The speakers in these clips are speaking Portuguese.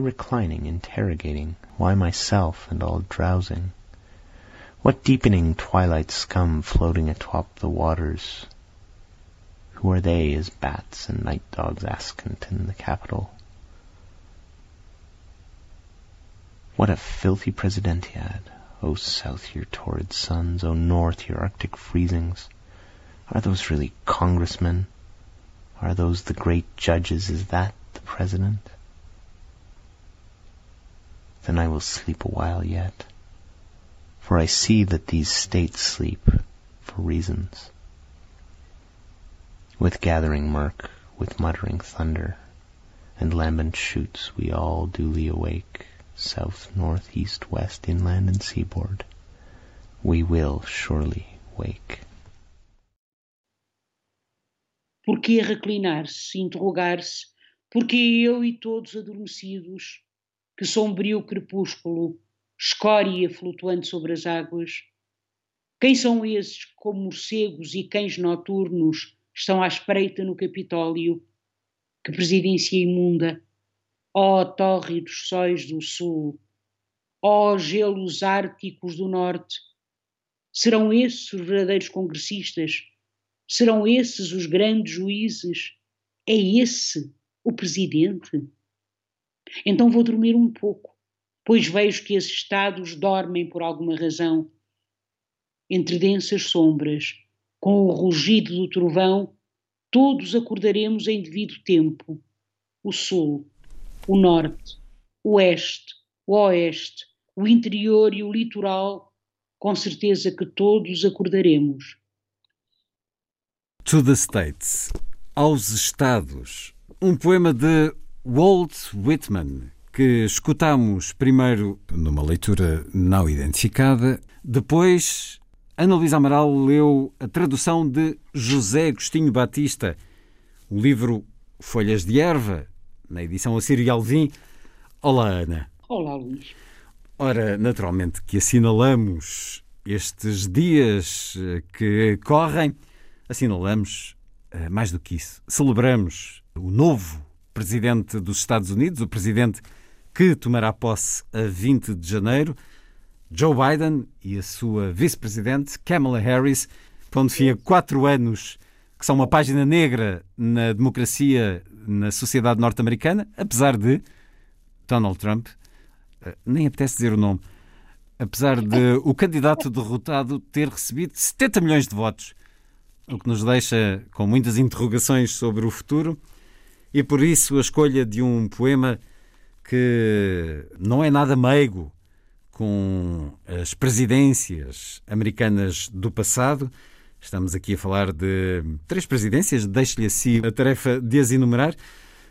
Reclining, interrogating? Why myself and all drowsing? What deepening twilight scum floating atop the waters? Who are they as bats and night dogs askant in the capital? What a filthy presidentiad! O south your torrid suns, O north your arctic freezings! Are those really congressmen? Are those the great judges? Is that the president? Then I will sleep a while yet, for I see that these states sleep for reasons. With gathering murk, with muttering thunder, and lambent shoots we all duly awake, south, north, east, west, inland and seaboard. We will surely wake. Por que reclinar-se, interrogar-se? Porque eu e todos adormecidos que sombrio crepúsculo, escória flutuante sobre as águas? Quem são esses que, como morcegos e cães noturnos, estão à espreita no Capitólio? Que presidência imunda! Ó oh, tórridos sóis do sul! Ó oh, gelos árticos do norte! Serão esses os verdadeiros congressistas? Serão esses os grandes juízes? É esse o presidente? Então vou dormir um pouco, pois vejo que esses estados dormem por alguma razão. Entre densas sombras, com o rugido do trovão, todos acordaremos em devido tempo. O sul, o norte, o oeste, o oeste, o interior e o litoral, com certeza que todos acordaremos. To the States, aos Estados, um poema de Walt Whitman, que escutamos primeiro numa leitura não identificada, depois Ana Luísa Amaral leu a tradução de José Agostinho Batista, o livro Folhas de Erva, na edição Assírio Alvim. Olá, Ana. Olá, Luís. Ora, naturalmente que assinalamos estes dias eh, que correm, assinalamos eh, mais do que isso. Celebramos o novo presidente dos Estados Unidos, o presidente que tomará posse a 20 de janeiro, Joe Biden e a sua vice-presidente, Kamala Harris, pondo fim a quatro anos que são uma página negra na democracia na sociedade norte-americana, apesar de Donald Trump, eh, nem apetece dizer o nome, apesar de o candidato derrotado ter recebido 70 milhões de votos, o que nos deixa com muitas interrogações sobre o futuro e por isso a escolha de um poema que não é nada meigo com as presidências americanas do passado. Estamos aqui a falar de três presidências, deixe-lhe assim a tarefa de as enumerar.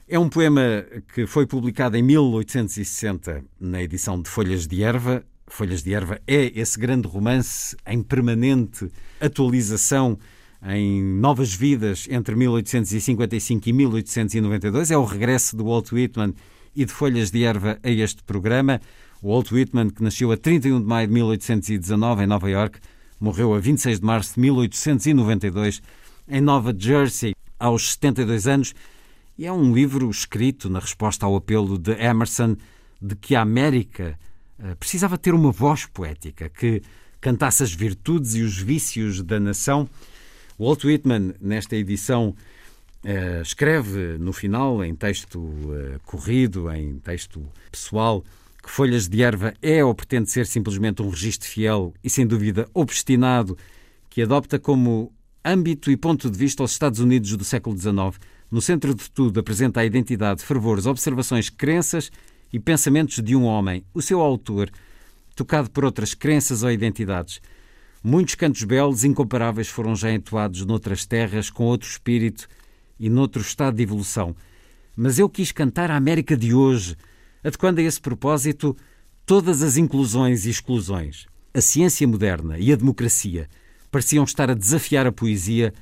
É um poema que foi publicado em 1860 na edição de Folhas de Erva. Folhas de Erva é esse grande romance em permanente atualização em Novas Vidas entre 1855 e 1892. É o regresso de Walt Whitman e de Folhas de Erva a este programa. Walt Whitman, que nasceu a 31 de maio de 1819 em Nova York, morreu a 26 de março de 1892 em Nova Jersey, aos 72 anos. E é um livro escrito na resposta ao apelo de Emerson de que a América eh, precisava ter uma voz poética que cantasse as virtudes e os vícios da nação Walt Whitman, nesta edição, uh, escreve no final, em texto uh, corrido, em texto pessoal, que Folhas de Erva é ou pretende ser simplesmente um registro fiel e, sem dúvida, obstinado, que adopta como âmbito e ponto de vista os Estados Unidos do século XIX. No centro de tudo, apresenta a identidade, fervores, observações, crenças e pensamentos de um homem, o seu autor, tocado por outras crenças ou identidades. Muitos cantos belos incomparáveis foram já entoados noutras terras, com outro espírito e noutro estado de evolução. Mas eu quis cantar a América de hoje, adequando a esse propósito todas as inclusões e exclusões. A ciência moderna e a democracia pareciam estar a desafiar a poesia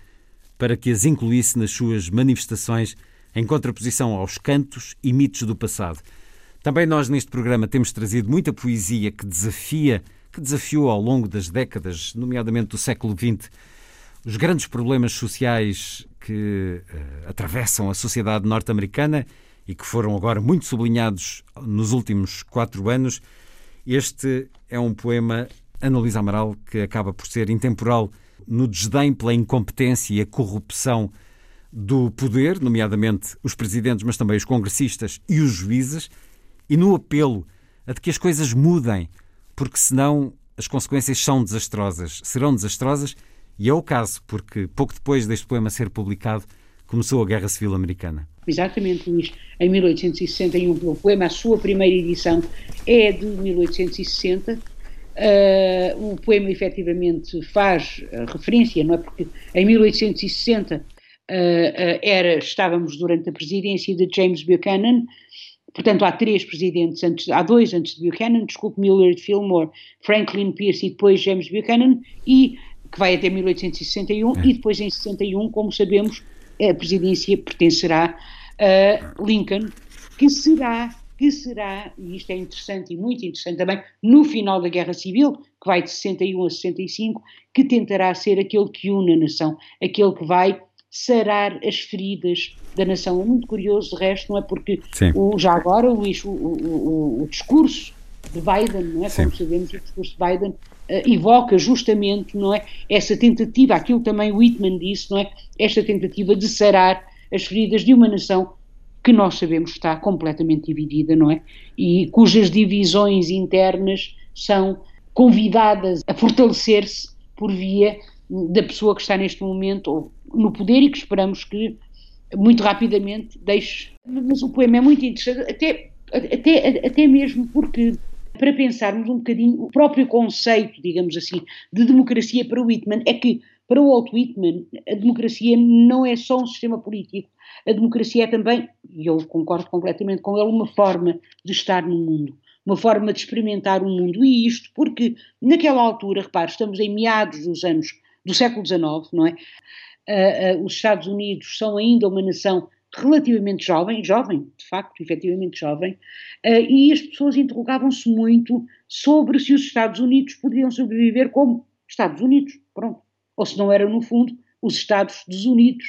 para que as incluísse nas suas manifestações em contraposição aos cantos e mitos do passado. Também nós neste programa temos trazido muita poesia que desafia que desafiou ao longo das décadas, nomeadamente do século XX, os grandes problemas sociais que uh, atravessam a sociedade norte-americana e que foram agora muito sublinhados nos últimos quatro anos. Este é um poema, Ana Amaral, que acaba por ser intemporal no desdém pela incompetência e a corrupção do poder, nomeadamente os presidentes, mas também os congressistas e os juízes, e no apelo a de que as coisas mudem, porque senão as consequências são desastrosas, serão desastrosas, e é o caso, porque pouco depois deste poema ser publicado, começou a Guerra Civil Americana. Exatamente, Luís. Em 1861, o poema, a sua primeira edição, é de 1860. Uh, o poema efetivamente faz referência, não é? Porque em 1860 uh, era, estávamos durante a presidência de James Buchanan, Portanto, há três presidentes, antes, há dois antes de Buchanan, desculpe, Millard Fillmore, Franklin Pierce e depois James Buchanan, e que vai até 1861, é. e depois em 61, como sabemos, a presidência pertencerá a Lincoln, que será, que será, e isto é interessante e muito interessante também, no final da Guerra Civil, que vai de 61 a 65, que tentará ser aquele que une a nação, aquele que vai sarar as feridas da nação. É muito curioso, de resto, não é? Porque o, já agora, Luís, o, o, o, discurso de Biden, não é? Sim. Como sabemos, o discurso de Biden uh, evoca justamente, não é? Essa tentativa, aquilo também Whitman disse, não é? Esta tentativa de sarar as feridas de uma nação que nós sabemos está completamente dividida, não é? E cujas divisões internas são convidadas a fortalecer-se por via da pessoa que está neste momento no poder e que esperamos que muito rapidamente deixe. Mas o poema é muito interessante, até, até, até mesmo porque, para pensarmos um bocadinho, o próprio conceito, digamos assim, de democracia para Whitman é que, para o Walt Whitman, a democracia não é só um sistema político, a democracia é também, e eu concordo completamente com ele, uma forma de estar no mundo uma forma de experimentar o mundo. E isto porque, naquela altura, repare, estamos em meados dos anos do século XIX, não é? Uh, uh, os Estados Unidos são ainda uma nação relativamente jovem, jovem, de facto, efetivamente jovem, uh, e as pessoas interrogavam-se muito sobre se os Estados Unidos poderiam sobreviver como Estados Unidos, pronto. Ou se não eram, no fundo, os Estados desunidos.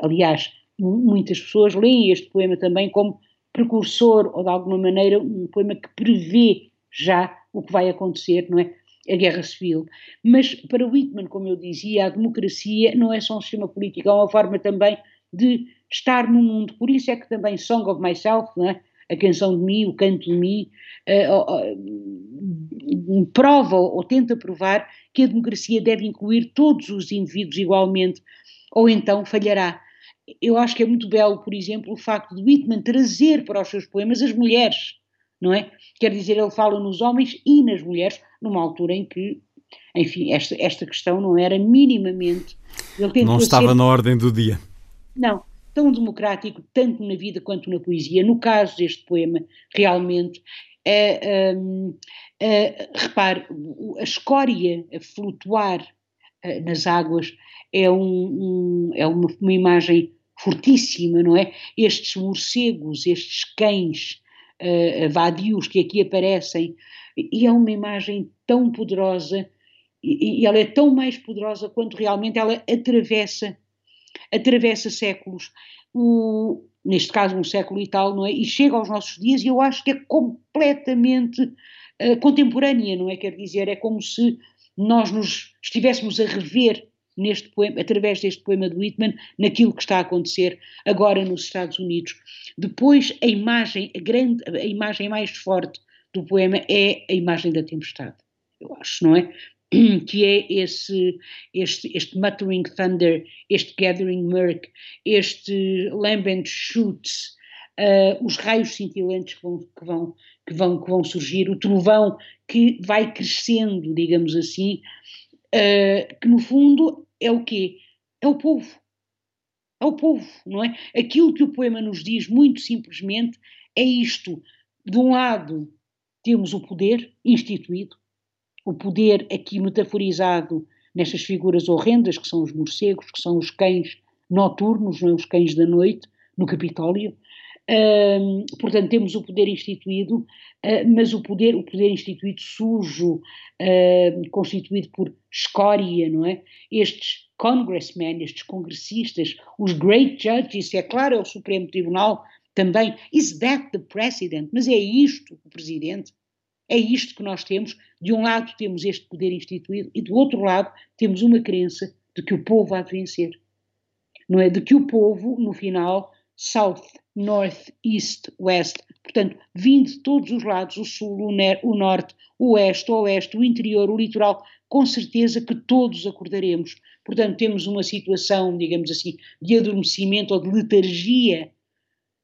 aliás, muitas pessoas leem este poema também como precursor, ou de alguma maneira, um poema que prevê já o que vai acontecer, não é? A guerra civil. Mas para Whitman, como eu dizia, a democracia não é só um sistema político, é uma forma também de estar no mundo. Por isso é que também Song of Myself, é? a canção de mim, o canto de mim, uh, uh, prova ou tenta provar que a democracia deve incluir todos os indivíduos igualmente, ou então falhará. Eu acho que é muito belo, por exemplo, o facto de Whitman trazer para os seus poemas as mulheres não é? Quer dizer, ele fala nos homens e nas mulheres, numa altura em que, enfim, esta, esta questão não era minimamente. não estava ser, na ordem do dia. Não, tão democrático, tanto na vida quanto na poesia. No caso deste poema, realmente, é, um, é, repare, a escória a flutuar é, nas águas é, um, um, é uma, uma imagem fortíssima, não é? Estes morcegos, estes cães uh, vadios que aqui aparecem, e é uma imagem tão poderosa, e, e ela é tão mais poderosa quanto realmente ela atravessa, atravessa séculos, o, neste caso um século e tal, não é? E chega aos nossos dias e eu acho que é completamente uh, contemporânea, não é? Quer dizer, é como se nós nos estivéssemos a rever neste poema, através deste poema de Whitman, naquilo que está a acontecer agora nos Estados Unidos. Depois, a imagem, a grande, a imagem mais forte do poema é a imagem da tempestade, eu acho, não é? Que é esse, este, este muttering thunder, este gathering murk, este lambent shoots, uh, os raios cintilantes que vão, que vão, que vão, que vão surgir, o trovão que vai crescendo, digamos assim, uh, que no fundo é o quê? É o povo. É o povo, não é? Aquilo que o poema nos diz, muito simplesmente, é isto. De um lado, temos o poder instituído, o poder aqui metaforizado nestas figuras horrendas, que são os morcegos, que são os cães noturnos, não é? os cães da noite, no Capitólio. Portanto, temos o poder instituído, uh, mas o poder, o poder instituído sujo, uh, constituído por escória, não é? Estes congressmen, estes congressistas, os great judges, é claro, é o Supremo Tribunal também. Is that the president? Mas é isto o presidente? É isto que nós temos. De um lado temos este poder instituído e do outro lado temos uma crença de que o povo há de vencer. Não é? De que o povo, no final, South, North, East, West, portanto, vindo de todos os lados, o Sul, o, o Norte, o Oeste, o Oeste, o Interior, o Litoral, com certeza que todos acordaremos. Portanto, temos uma situação, digamos assim, de adormecimento ou de letargia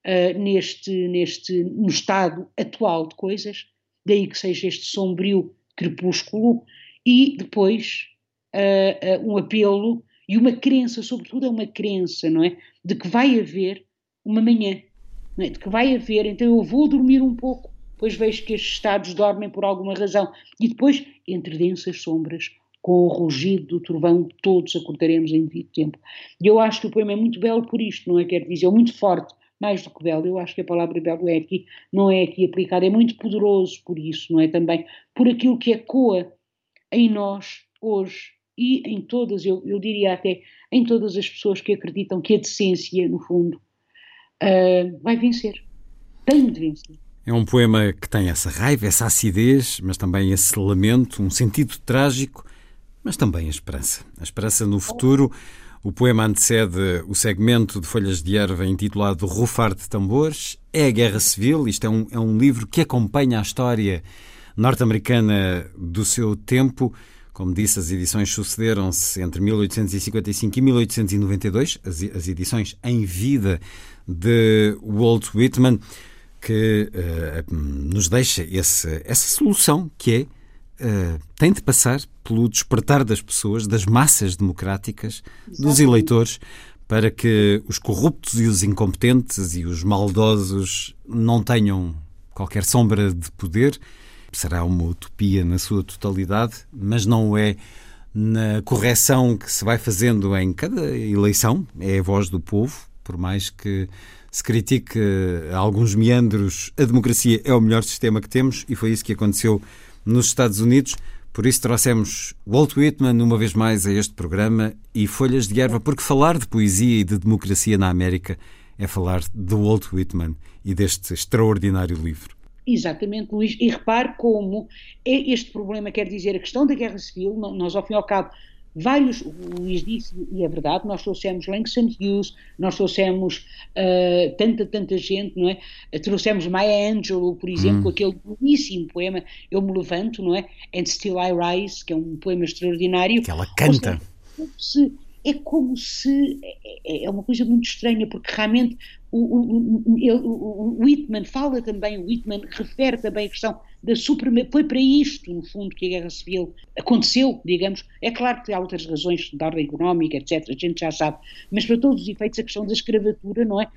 uh, neste, neste, no estado atual de coisas, daí que seja este sombrio crepúsculo, e depois uh, uh, um apelo e uma crença, sobretudo é uma crença, não é? De que vai haver uma manhã, é? De que vai haver, então eu vou dormir um pouco, depois vejo que estes estados dormem por alguma razão, e depois, entre densas sombras, com o rugido do trovão, todos acordaremos em devido tempo. E eu acho que o poema é muito belo por isto, não é? Quer dizer, é muito forte, mais do que belo, eu acho que a palavra belo é aqui, não é aqui aplicada, é muito poderoso por isso, não é? Também por aquilo que ecoa em nós hoje e em todas, eu, eu diria até em todas as pessoas que acreditam que a decência, no fundo, uh, vai vencer. Tem de vencer. É um poema que tem essa raiva, essa acidez, mas também esse lamento, um sentido trágico, mas também a esperança. A esperança no futuro. O poema antecede o segmento de Folhas de Erva intitulado Rufar de Tambores. É a Guerra Civil, isto é um, é um livro que acompanha a história norte-americana do seu tempo. Como disse, as edições sucederam-se entre 1855 e 1892, as, as edições em vida de Walt Whitman, que uh, nos deixa esse, essa solução que é Uh, tem de passar pelo despertar das pessoas, das massas democráticas, Exatamente. dos eleitores, para que os corruptos e os incompetentes e os maldosos não tenham qualquer sombra de poder será uma utopia na sua totalidade, mas não é na correção que se vai fazendo em cada eleição, é a voz do povo, por mais que se critique alguns meandros, a democracia é o melhor sistema que temos e foi isso que aconteceu nos Estados Unidos. Por isso trouxemos Walt Whitman uma vez mais a este programa e Folhas de Erva, porque falar de poesia e de democracia na América é falar de Walt Whitman e deste extraordinário livro. Exatamente, Luís. E repare como é este problema, quer dizer, a questão da guerra civil, nós ao fim e ao cabo, vários, o Luís disse, e é verdade, nós trouxemos Langston Hughes, nós trouxemos uh, tanta, tanta gente, não é? Trouxemos Maya Angelou, por exemplo, hum. aquele belíssimo poema Eu Me Levanto, não é? And Still I Rise, que é um poema extraordinário. Que ela canta. Seja, é como se. É, é uma coisa muito estranha, porque realmente o, o, o, Whitman fala também, o Whitman refere também a questão da supremacia. Foi para isto, no fundo, que a Guerra Civil aconteceu, digamos. É claro que há outras razões da ordem económica, etc., a gente já sabe, mas para todos os efeitos, a questão da escravatura, não é?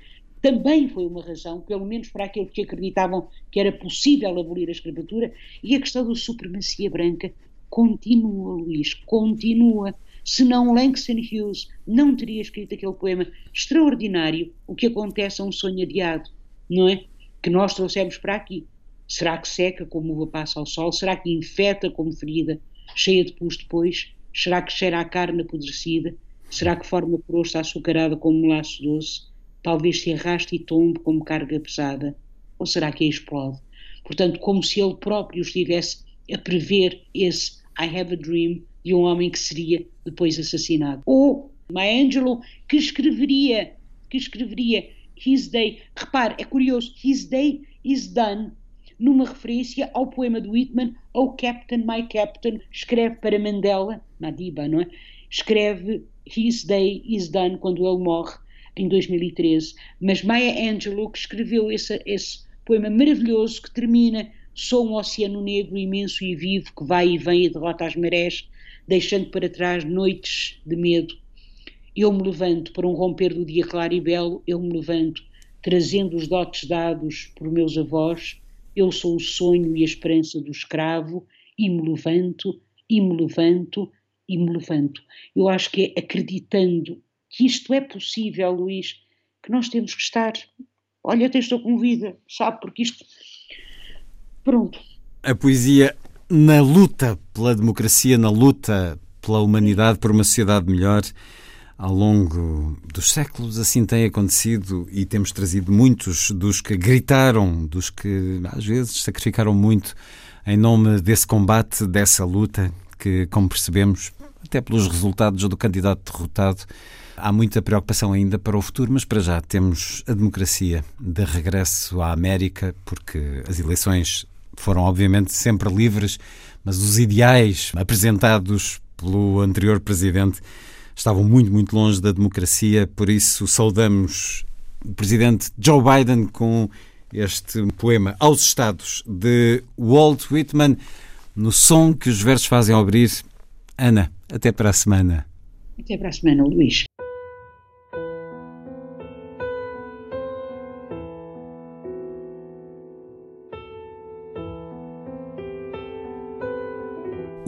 Também foi uma razão, pelo menos para aqueles que acreditavam que era possível abolir a escravatura, e a questão da supremacia branca continua, Luís, continua senão Langston Hughes não teria escrito aquele poema extraordinário, O que acontece a um sonho adiado, não é? Que nós trouxemos para aqui. Será que seca como uva passa ao sol? Será que infeta como ferida, cheia de pus depois? Será que cheira a carne apodrecida? Será que forma crosta açucarada como um laço doce? Talvez se arraste e tombe como carga pesada? Ou será que a explode? Portanto, como se ele próprio estivesse a prever esse I have a dream de um homem que seria depois assassinado. Ou Maya Angelou, que escreveria, que escreveria His Day, repare, é curioso, His Day is Done, numa referência ao poema de Whitman, Oh Captain, My Captain, escreve para Mandela, Madiba, não é? Escreve His Day is Done quando ele morre em 2013. Mas Maya Angelou, que escreveu esse, esse poema maravilhoso que termina Sou um oceano negro imenso e vivo que vai e vem e derrota as marés, deixando para trás noites de medo. Eu me levanto para um romper do dia claro e belo, eu me levanto, trazendo os dotes dados por meus avós. Eu sou o sonho e a esperança do escravo, e me levanto, e me levanto, e me levanto. Eu acho que é acreditando que isto é possível, Luís, que nós temos que estar. Olha, até estou com vida, sabe? Porque isto. Pronto. A poesia na luta pela democracia, na luta pela humanidade, por uma sociedade melhor. Ao longo dos séculos, assim tem acontecido e temos trazido muitos dos que gritaram, dos que às vezes sacrificaram muito em nome desse combate, dessa luta, que, como percebemos, até pelos resultados do candidato derrotado, há muita preocupação ainda para o futuro, mas para já temos a democracia de regresso à América, porque as eleições foram obviamente sempre livres, mas os ideais apresentados pelo anterior presidente estavam muito, muito longe da democracia, por isso saudamos o presidente Joe Biden com este poema aos Estados de Walt Whitman, no som que os versos fazem abrir. Ana, até para a semana. Até para a semana, Luís.